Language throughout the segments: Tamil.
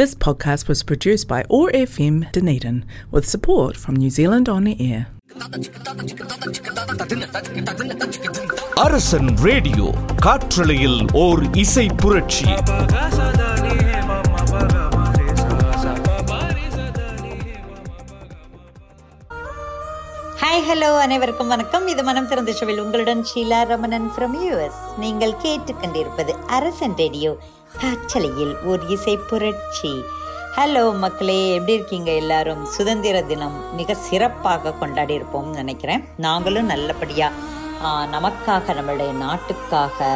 This podcast was produced by OAR FM Dunedin with support from New Zealand On Air. அரசன் ரேடியோ காற்றலையில் ஓர் இசை புரட்சி ஹாய் ஹலோ அனைவருக்கும் வணக்கம் இது மனம் திறந்த ஷோவில் உங்களுடன் ஷீலா ரமணன் ஃப்ரம் யூஎஸ் நீங்கள் கேட்டுக்கொண்டிருப்பது அரசன் ரேடியோ காற்றலையில் ஒரு இசை புரட்சி. ஹலோ மக்களே எப்படி இருக்கீங்க எல்லாரும்? சுதந்திர தினம் மிக சிறப்பாக கொண்டாடி இருப்போம்னு நினைக்கிறேன். நாங்களும் நல்லபடியாக நமக்காக நம்மளுடைய நாட்டுக்காக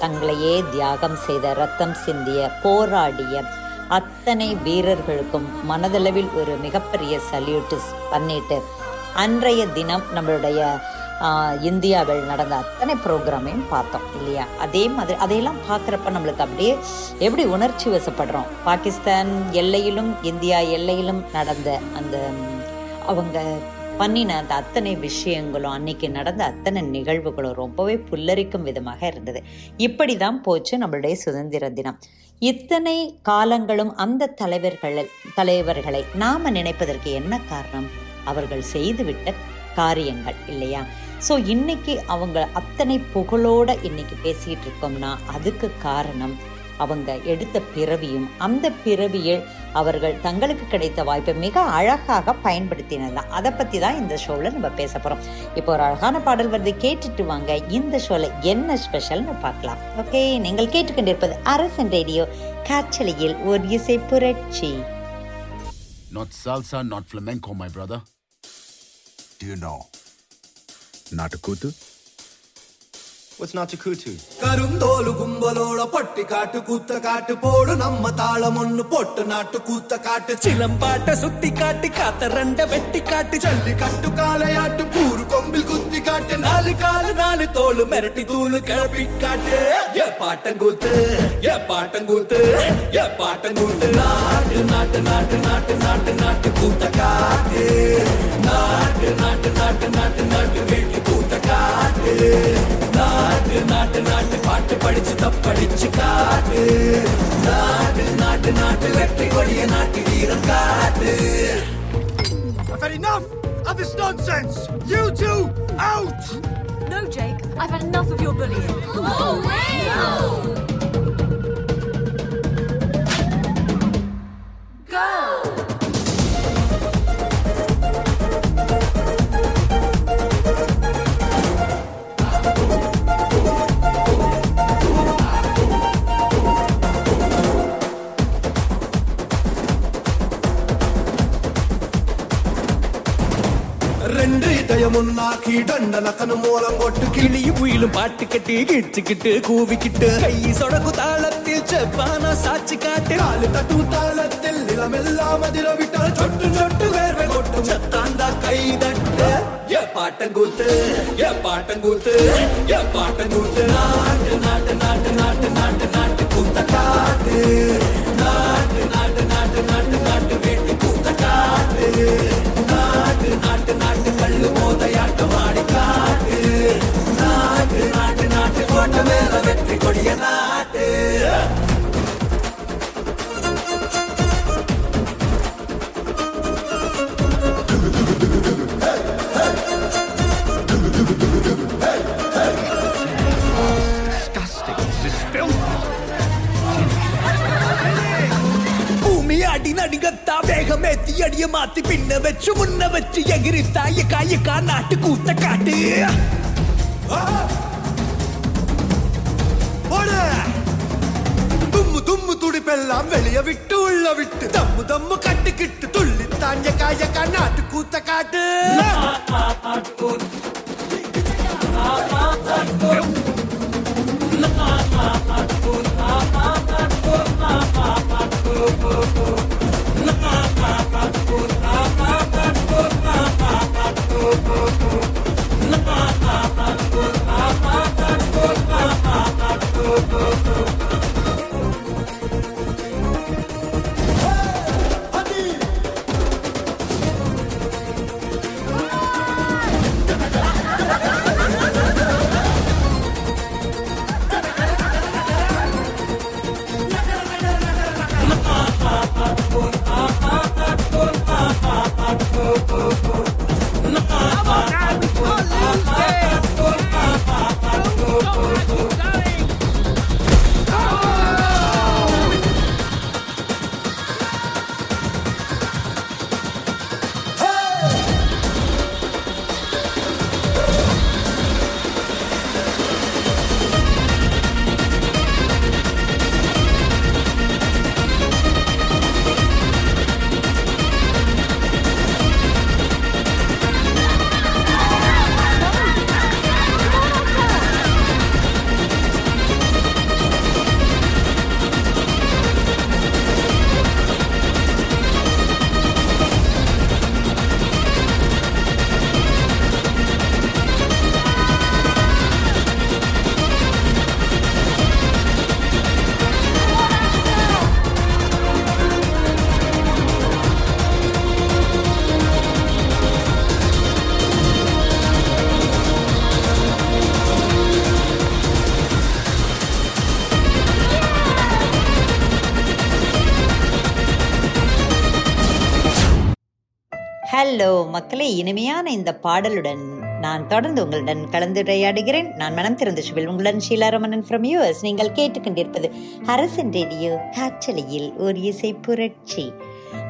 தங்களையே தியாகம் செய்த ரத்தம் சிந்திய போராடிய அத்தனை வீரர்களுக்கும் மனதளவில் ஒரு மிகப்பெரிய சல்யூட்டு பண்ணிட்டு அன்றைய தினம் நம்மளுடைய இந்தியாவில் நடந்த அத்தனை ப்ரோக்ராமையும் பார்த்தோம் இல்லையா? அதே மாதிரி அதையெல்லாம் பார்க்குறப்ப நம்மளுக்கு அப்படியே எப்படி உணர்ச்சி வசப்படுறோம்? பாகிஸ்தான் எல்லையிலும் இந்தியா எல்லையிலும் நடந்த அந்த அவங்க பண்ணின அந்த அத்தனை விஷயங்களும் அன்னைக்கு நடந்த அத்தனை நிகழ்வுகளும் ரொம்பவே புல்லரிக்கும் விதமாக இருந்தது. இப்படி தான் போச்சு நம்மளுடைய சுதந்திர தினம். இத்தனை காலங்களும் அந்த தலைவர்கள் தலைவர்களை நாம் நினைப்பதற்கு என்ன காரணம்? அவர்கள் செய்துவிட்ட காரியங்கள் இல்லையா? ஸோ இன்னைக்கு அவங்க அத்தனை புகழோட இன்னைக்கு பேசிட்டு இருக்கோம்னா அதுக்கு காரணம் அவங்க எடுத்த பிறவியும் அந்த பிறவியில் அவர்கள் தங்களுக்கு கிடைத்த வாய்ப்பை மிக அழகாக பயன்படுத்தினது தான். அதை பற்றி தான் இந்த ஷோவில் நம்ம பேச போகிறோம் இப்போ ஒரு அழகான பாடல் வருது கேட்டுட்டு வாங்க. இந்த ஷோவில் என்ன ஸ்பெஷல்னு பார்க்கலாம். ஓகே நீங்கள் கேட்டுக்கொண்டிருப்பது அரசன் ரேடியோ காற்றலையில் ஒரு இசை புரட்சி. Not salsa, not flamenco, my brother. Do you know నాటు కూతు What's Natukutu? கருந்தோலு கும்பலோட பொட்டி காட்டு கூத்த காட்டு போடு நம்ம தாளம் ஒண்ணு போட்டு நாட்டு கூத்த காட்டு சிலம்பாட்ட சுத்தி காட்டி காத்த ரெண்ட வெட்டி காட்டி ஜல்லி கட்டு காளையாட்டு கூறு கொம்பில் குத்தி காட்டு நாலு காலு நாலு தோளு மிரட்டி தூளு கிளப்பி காட்டு ஏ பாட்டங்கூத்து ஏ பாட்டங்கூத்து ஏ பாட்டங்கூத்து நாட்டு நாட்டு நாட்டு நாட்டு நாட்டு நாட்டு கூத்த காட்டு நாட்டு நாட்டு நாட்டு நாட்டு நாட்டு வீட்டு கூத்த காட்டு நாட்டு நாட்டு நாட்டு பாட்டு படிச்சு தப்படிச்சு காட்டு நாட்டு நாட்டு நாட்டு வெற்றி கொடிய நாட்டு வீரம் காட்டு I've had enough of this nonsense! You two, out! No, Jake, I've had enough of your bullying. Go! இதயம் ஒன்னாக்கி தண்டனக்கனு மூலம் கொட்டு கிளியும் புயிலும் பாட்டு கட்டி கிச்சுக்கிட்டு கூவிக்கிட்டு. கை சொடக்கு தாளத்தில் செப்பான சாட்சி காட்டு காலு தட்டு தாளத்தில் நிலமெல்லாம் அதிர விட்டால் சொட்டு சொட்டு வேர்வை கொட்டும் சத்தாண்டா கை தட்டு. ஏ பாட்டங்கூத்து ஏ பாட்டங்கூத்து ஏ பாட்டங்கூத்து நாட்டு நாட்டு நாட்டு நாட்டு நாட்டு நாட்டு கூத்த காட்டு. காட்டு நாட்டு நாட்டு நாட்டு கோட்டை மேல வெற்றி கொடிய நாட்டு. அடிய மாத்தி பின்ன வச்சு முன்ன வச்சு எகிரி தாய காயக்கா நாட்டு கூத்த காட்டு. தும்மு தும்மு துடிப்பெல்லாம் வெளிய விட்டு உள்ள விட்டு. தம்மு தம்மு கட்டுக்கிட்டு துள்ளி தாஞ்ச காயக்கா நாட்டு கூத்த காட்டு. ஆ மக்களே இனிமையான இந்த பாடலுடன் நான் தொடர்ந்து உங்களுடன் கலந்துரையாடுகிறேன். நான் மனம் திறந்த சுவில் உங்களுடன் ஷீலாரமணன் ஃப்ரம் யூஎஸ் நீங்கள் கேட்டுக்கொண்டிருப்பது அரசன் ரேடியோ காற்றலையில் ஒரு இசை புரட்சி.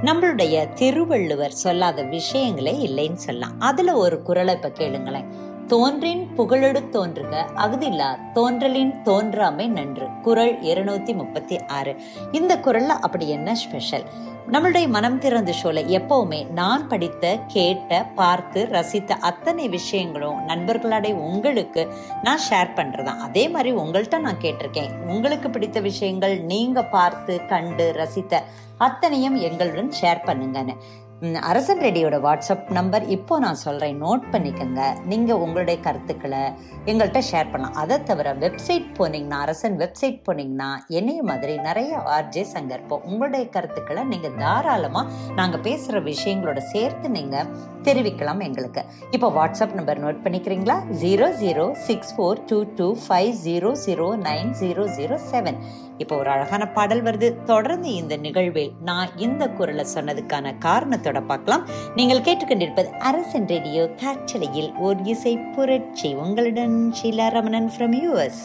நம்மளுடைய திருவள்ளுவர் சொல்லாத விஷயங்களே இல்லைன்னு சொல்லலாம். அதுல ஒரு குரலை இப்ப கேளுங்களேன். தோன்றின் புகழெடு தோன்றுக அகுதில்லார் தோன்றலின் தோன்றாமை நன்று. குரல் இருநூத்தி முப்பத்தி ஆறு. இந்த குரல்ல அப்படி என்ன ஸ்பெஷல் நம்மளுடைய மனம் திறந்த ஷோல எப்பவுமே நான் படித்த கேட்ட பார்த்து ரசித்த அத்தனை விஷயங்களும் நண்பர்களோட உங்களுக்கு நான் ஷேர் பண்றதான் அதே மாதிரி உங்கள்கிட்ட நான் கேட்டிருக்கேன். உங்களுக்கு பிடித்த விஷயங்கள் நீங்க பார்த்து கண்டு ரசித்த அத்தனையும் எங்களுடன் ஷேர் பண்ணுங்கன்னு. அரசன் ரெடியோட வாட்ஸ்அப் நம்பர் இப்போ நான் சொல்றேன். நோட் பண்ணிக்கோங்க. நீங்க உங்களுடைய கருத்துக்களை எங்கள்கிட்ட ஷேர் பண்ணலாம். அதை தவிர வெப்சைட் போனீங்கன்னா அரசன் வெப்சைட் போனீங்கன்னா என்னைய மாதிரி நிறைய ஆர்ஜே சங்கர்ப்போம் உங்களுடைய கருத்துக்களை நீங்க தாராளமா நாங்க பேசுற விஷயங்களோட சேர்த்து நீங்க தெரிவிக்கலாம் எங்களுக்கு. இப்போ வாட்ஸ்அப் நம்பர் நோட் பண்ணிக்கிறீங்களா? Zero zero six four two two five zero zero nine zero zero seven இப்போ ஒரு அழகான பாடல் வருது. தொடர்ந்து இந்த நிகழ்வில் நான் இந்த குரலை சொன்னதுக்கான காரணத்தோட பார்க்கலாம். நீங்கள் கேட்டுக்கொண்டிருப்பது அரசன் ரேடியோ காற்றலையில் ஓர் இசை புரட்சி உங்களுடன் Sheela Ramanan from US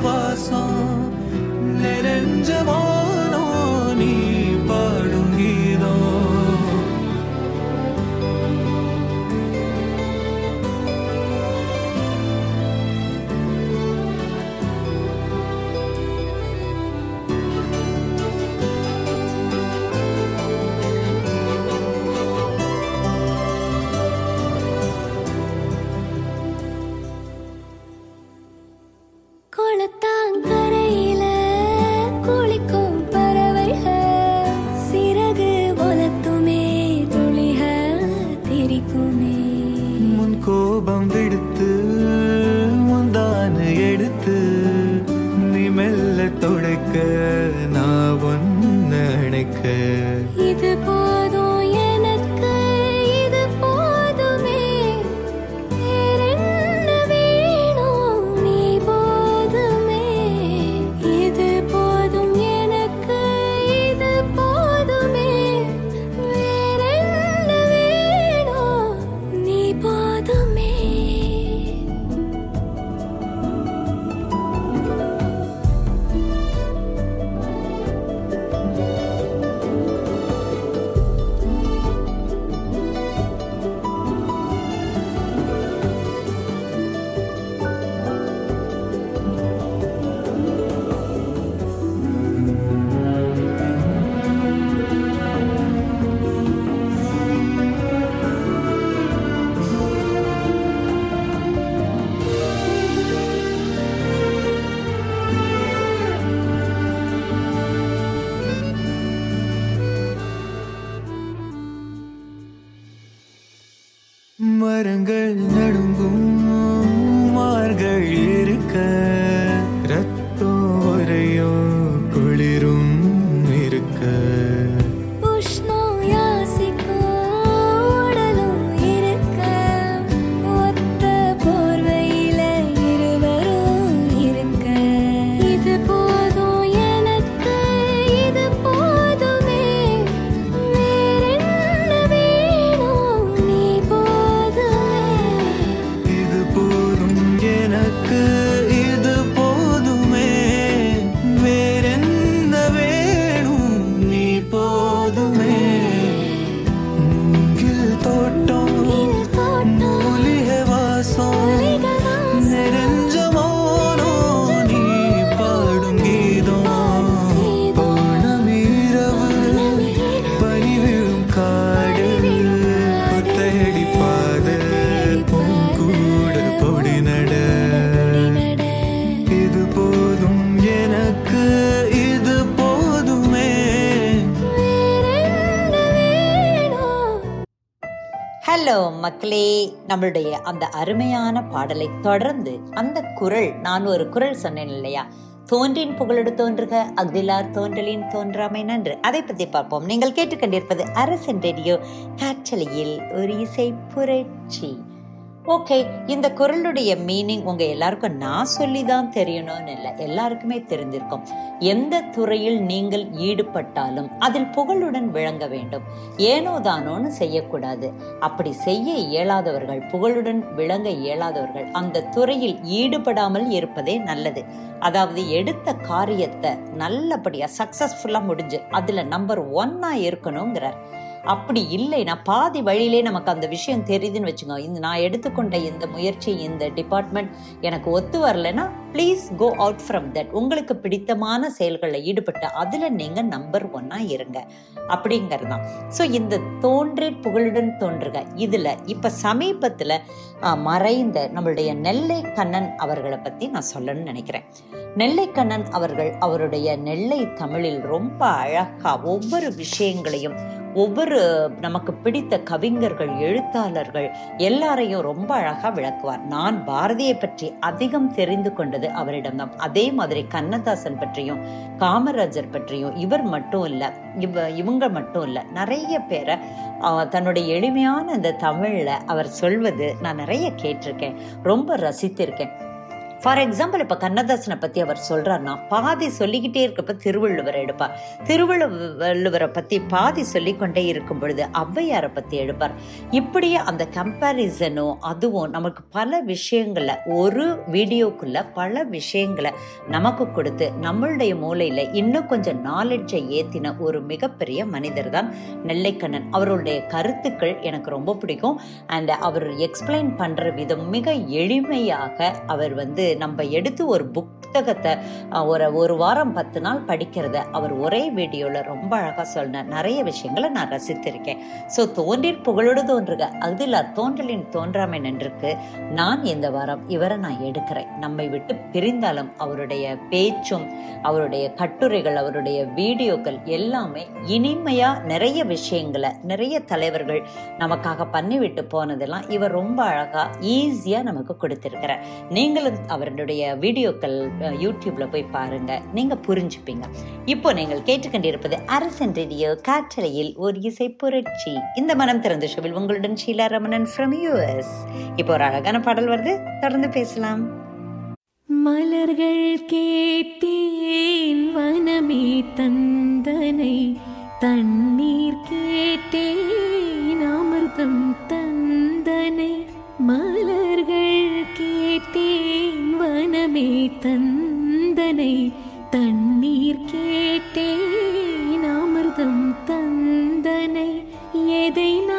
ばさ寝れんじゃも care. எனக்கு மக்களே நம்மளுடைய அந்த அருமையான பாடலை தொடர்ந்து அந்த குரல் நான் ஒரு குரல் சொன்னேன் இல்லையா? தோன்றின் புகழோடு தோன்றுக அக்திலார் தோன்றலின் தோன்றாமை நன்று. அதை பத்தி பார்ப்போம். நீங்கள் கேட்டுக்கொண்டிருப்பது அரசன் ரேடியோ காற்றலையில் ஒரு இசை புரட்சி. ஓகே இந்த குரலுடைய மீனிங் உங்க எல்லாருக்கும் நான் சொல்லி தான் தெரியணும்னு இல்லை எல்லாருக்குமே தெரிஞ்சிருக்கும் எந்த துறையில் நீங்கள் ஈடுபட்டாலும் அதில் புகழுடன் விளங்க வேண்டும். ஏனோ தானோன்னு செய்யக்கூடாது. அப்படி செய்ய இயலாதவர்கள் புகழுடன் விளங்க இயலாதவர்கள் அந்த துறையில் ஈடுபடாமல் இருப்பதே நல்லது. அதாவது எடுத்த காரியத்தை நல்லபடியாக சக்ஸஸ்ஃபுல்லாக முடிஞ்சு அதில் நம்பர் ஒன்னாக இருக்கணுங்கிறார். அப்படி இல்லைன்னா பாதி வழியிலே நமக்கு அந்த விஷயம் தெரியுதுன்னு வச்சுக்கோ இந்த நான் எடுத்துக்கொண்ட இந்த முயற்சி இந்த டிபார்ட்மெண்ட் எனக்கு ஒத்து வரலைன்னா please go out from that உங்களுக்கு பிடித்தமான செயல்களில் ஈடுபட்டு அதில் நீங்கள் நம்பர் ஒன்னாக இருங்க. அப்படிங்கிறது தான் ஸோ இந்த தோன்றே புகழுடன் தோன்றுக. இதில் இப்போ சமீபத்தில் மறைந்த நம்மளுடைய நெல்லை கண்ணன் அவர்களை பற்றி நான் சொல்லணும்னு நினைக்கிறேன். நெல்லைக்கண்ணன் அவர்கள் அவருடைய நெல்லை தமிழில் ரொம்ப அழகா ஒவ்வொரு விஷயங்களையும் ஒவ்வொரு நமக்கு பிடித்த கவிஞர்கள் எழுத்தாளர்கள் எல்லாரையும் ரொம்ப அழகா விளக்குவார். நான் பாரதியை பற்றி அதிகம் தெரிந்து கொண்டது அவரிடம்தான். அதே மாதிரி கண்ணதாசன் பற்றியும் காமராஜர் பற்றியும் இவர் மட்டும் இல்ல இவ இவங்க மட்டும் இல்ல நிறைய பேரை தன்னுடைய எளிமையான அந்த தமிழ்ல அவர் சொல்வது நான் நிறைய கேட்டிருக்கேன் ரொம்ப ரசித்திருக்கேன். ஃபார் எக்ஸாம்பிள் இப்போ கண்ணதாசனை பற்றி அவர் சொல்கிறாருன்னா பாதி சொல்லிக்கிட்டே இருக்கப்ப திருவள்ளுவரை எடுப்பார். திருவள்ளுவரை பற்றி பாதி சொல்லிக்கொண்டே இருக்கும் பொழுது ஔவையாரை பற்றி எடுப்பார் இப்படியே அந்த கம்பேரிசனும் அதுவும் நமக்கு பல விஷயங்களை ஒரு வீடியோக்குள்ளே பல விஷயங்களை நமக்கு கொடுத்து நம்மளுடைய மூளையில் இன்னும் கொஞ்சம் நாலெட்ஜை ஏற்றின ஒரு மிகப்பெரிய மனிதர் தான் நெல்லைக்கண்ணன். அவருடைய கருத்துக்கள் எனக்கு ரொம்ப பிடிக்கும். அண்ட் அவர் எக்ஸ்பிளைன் பண்ணுற விதம் மிக எளிமையாக அவர் வந்து நம்ம எடுத்து ஒரு புத்தகத்தை ஒரு ஒரு வாரம் பத்து நாள் படிக்கிறத அவர் ஒரே வீடியோவில் ரொம்ப அழகாக சொன்ன நிறைய விஷயங்களை நான் ரசித்திருக்கேன். ஸோ தோன்றின் புகழோடு தோன்றுக. அதில் தோன்றலின் தோன்றாமை நின்றுக்கு நான் இந்த வாரம் இவரை நான் எடுக்கிறேன். நம்மை விட்டு பிரிந்தாலும் அவருடைய பேச்சும் அவருடைய கட்டுரைகள் அவருடைய வீடியோக்கள் எல்லாமே இனிமையா நிறைய விஷயங்களை நிறைய தலைவர்கள் நமக்காக பண்ணிவிட்டு போனதெல்லாம் இவர் ரொம்ப அழகா ஈஸியா நமக்கு கொடுத்துருக்கிறார். நீங்களும் அவருடைய வீடியோக்கள் யூடியூப்ல போய் பாருங்க. நீங்க புரிஞ்சுப்பீங்க. இப்போ நீங்கள் கேட்டுக்கொண்டிருப்பது அரசன் ரேடியோ காற்றலையில் ஒரு இசை புரட்சி. இந்த மனம் திறந்த ஷோவில் உங்களுடன் ஷீலா ரமணன் ஃப்ரம் யூஎஸ் இப்போ ஒரு அழகான பாடல் வருது. தொடர்ந்து பேசலாம். மலர்கள் கேட்டேன் வனமே தந்தனை. தண்ணீர் கேட்டேன் அமிர்தம் தந்தனை. மலர்கள் கேட்டேன் வனமே தந்தனை தண்ணீர் கேட்டேன் அமிர்தம் தந்தனை. எதை நான்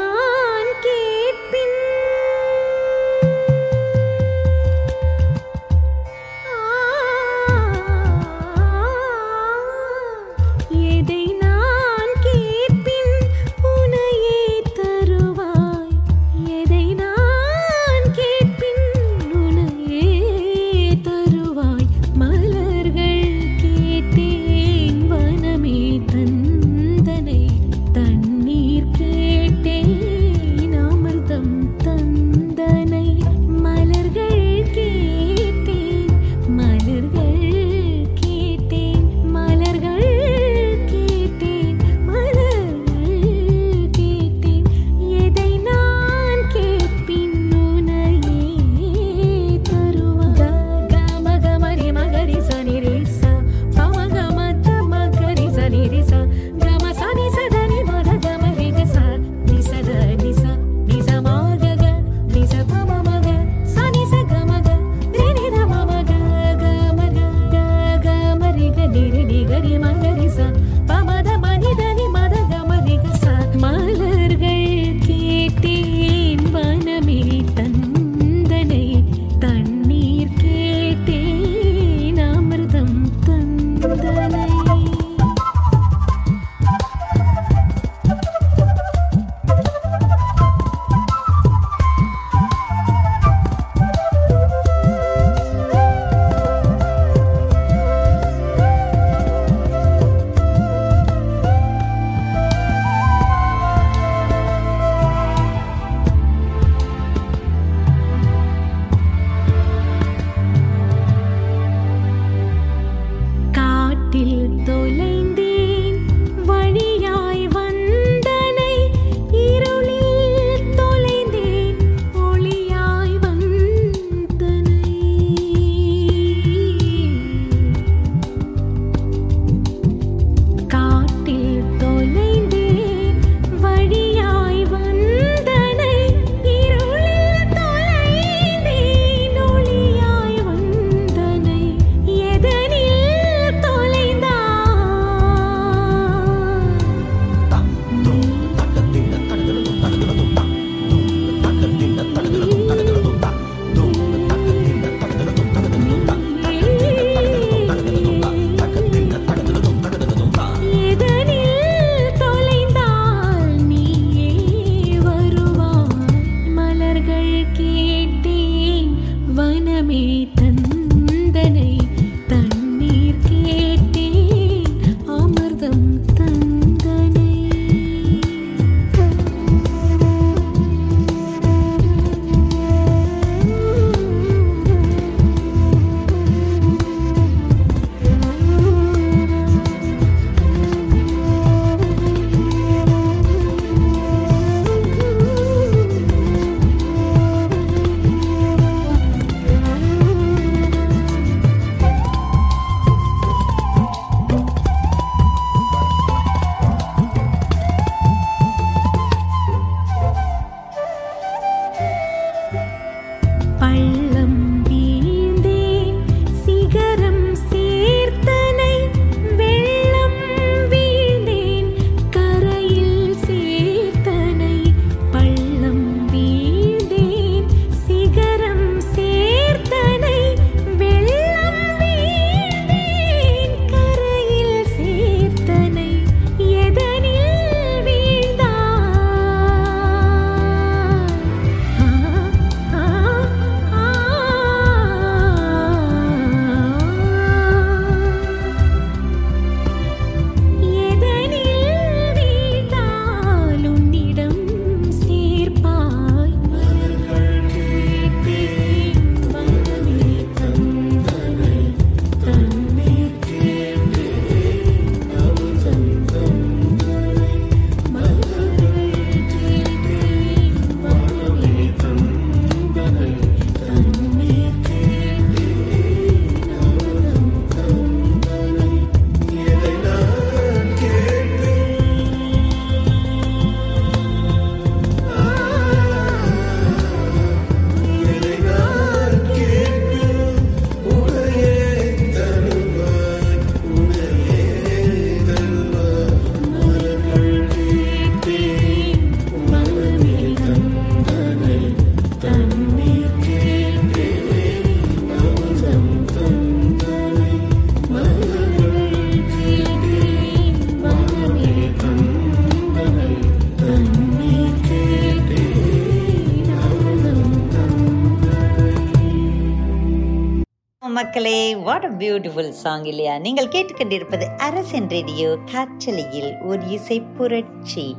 மக்களே வாட் அ பியூட்டிஃபுல் சாங் இல்லையா? நீங்கள் கேட்டுக்கொண்டிருப்பது அரசன் ரேடியோ காற்றலையில் ஒரு இசை புரட்சி.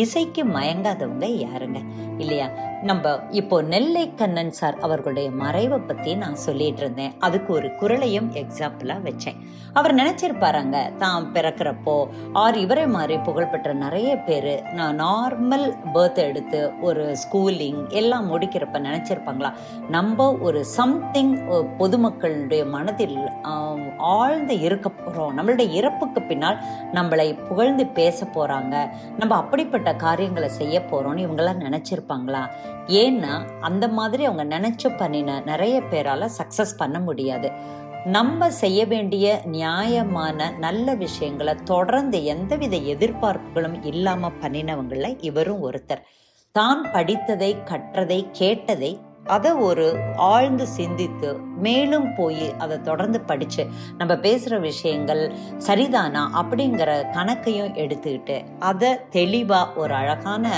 இசைக்கு மயங்காதவங்க யாருங்க? இல்லையா? நம்ம இப்போ நெல்லை கண்ணன் சார் அவர்களுடைய மறைவை பத்தி நான் சொல்லிட்டு இருந்தேன். அதுக்கு ஒரு குரலையும் எக்ஸாம்பிளா வச்சேன். அவர் நினைச்சிருப்பாருங்க தான் பிறக்கிறப்போ ஆர் இவரை மாதிரி புகழ்பெற்ற நிறைய பேர் நான் நார்மல் பர்த் எடுத்து ஒரு ஸ்கூலிங் எல்லாம் முடிக்கிறப்ப நினைச்சிருப்பாங்களா? நம்ம ஒரு சம்திங் பொதுமக்களுடைய மனதில் ஆழ்ந்து இருக்க போறோம். நம்மளுடைய இறப்புக்கு பின்னால் நம்மளை புகழ்ந்து பேச போறாங்க. நம்ம அப்படிப்பட்ட காரியங்களை செய்ய போறோம்னு இவங்கெல்லாம் நினைச்சிருப்பாங்களா? ஏன்னா அந்த மாதிரி அவங்க நினைச்சு பண்ணின நிறைய பேரால சக்சஸ் பண்ண முடியாது. நம்ம செய்ய வேண்டிய நியாயமான நல்ல விஷயங்களை தொடர்ந்து எந்தவித எதிர்பார்ப்புகளும் இல்லாம பண்ணினவங்கள இவரும் ஒருத்தர். தான் படித்ததை கற்றதை கேட்டதை அதை ஒரு ஆழ்ந்து சிந்தித்து மேலும் போய் அதை தொடர்ந்து படிச்சு நம்ம பேசுற விஷயங்கள் சரிதானா அப்படிங்கிற கணக்கையும் எடுத்துக்கிட்டு அதை தெளிவா ஒரு அழகான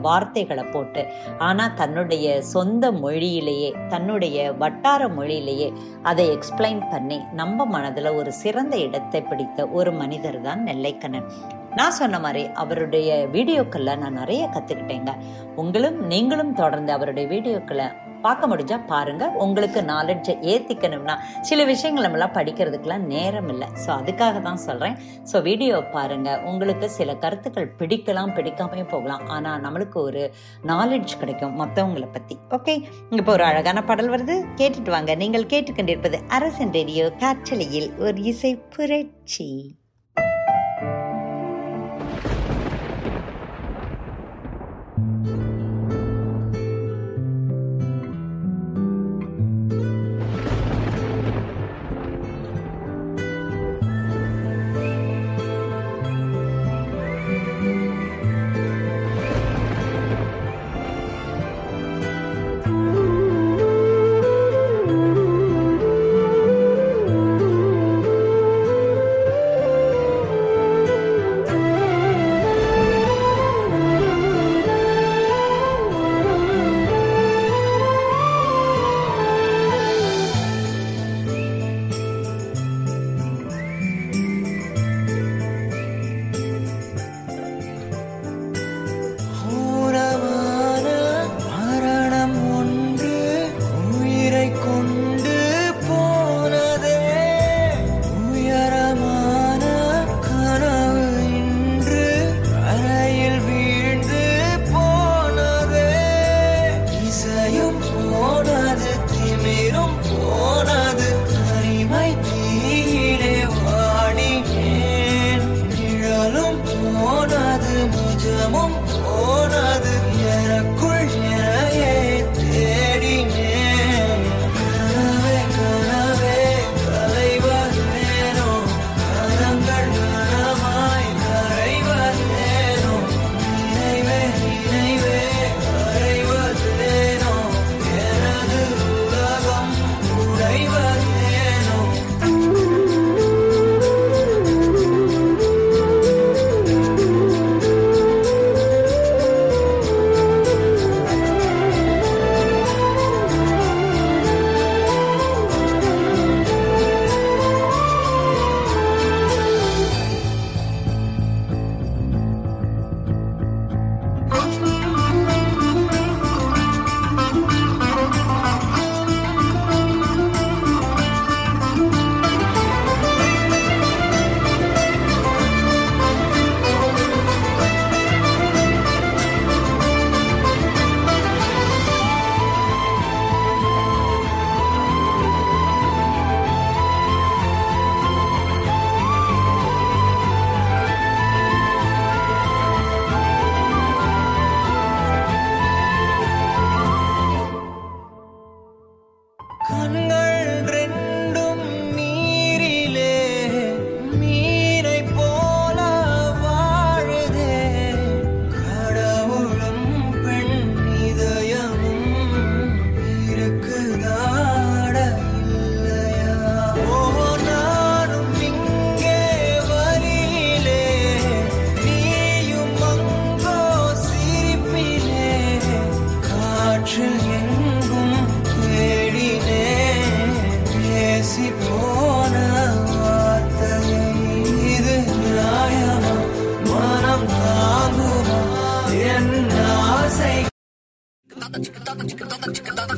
வார்த்தைகளை போட்டு ஆனா தன்னுடைய சொந்த மொழியிலேயே தன்னுடைய வட்டார மொழியிலேயே அதை எக்ஸ்பிளைன் பண்ணி நம்ம மனதுல ஒரு சிறந்த இடத்தை பிடித்த ஒரு மனிதர் தான் நெல்லைக்கண்ணன். நான் சொன்ன மாதிரி அவருடைய வீடியோக்கள்ல நான் நிறைய கத்துக்கிட்டேங்க. உங்களும் நீங்களும் தொடர்ந்து அவருடைய வீடியோக்களை பார்க்க முடிஞ்சா பாருங்க. உங்களுக்கு நாலெட்ஜை ஏத்திக்கணும்னா சில விஷயங்கள் நம்மளாம் படிக்கிறதுக்கெல்லாம் நேரம் இல்லை. ஸோ அதுக்காக தான் சொல்றேன். ஸோ வீடியோ பாருங்க. உங்களுக்கு சில கருத்துக்கள் பிடிக்கலாம் பிடிக்காமையும் போகலாம். ஆனால் நம்மளுக்கு ஒரு நாலெட்ஜ் கிடைக்கும் மற்றவங்களை பத்தி. ஓகே இப்போ ஒரு அழகான பாடல் வருது. கேட்டுட்டு வாங்க. நீங்கள் கேட்டுக்கொண்டிருப்பது அரசன் ரேடியோ காற்றலையில் ஒரு இசை புரட்சி.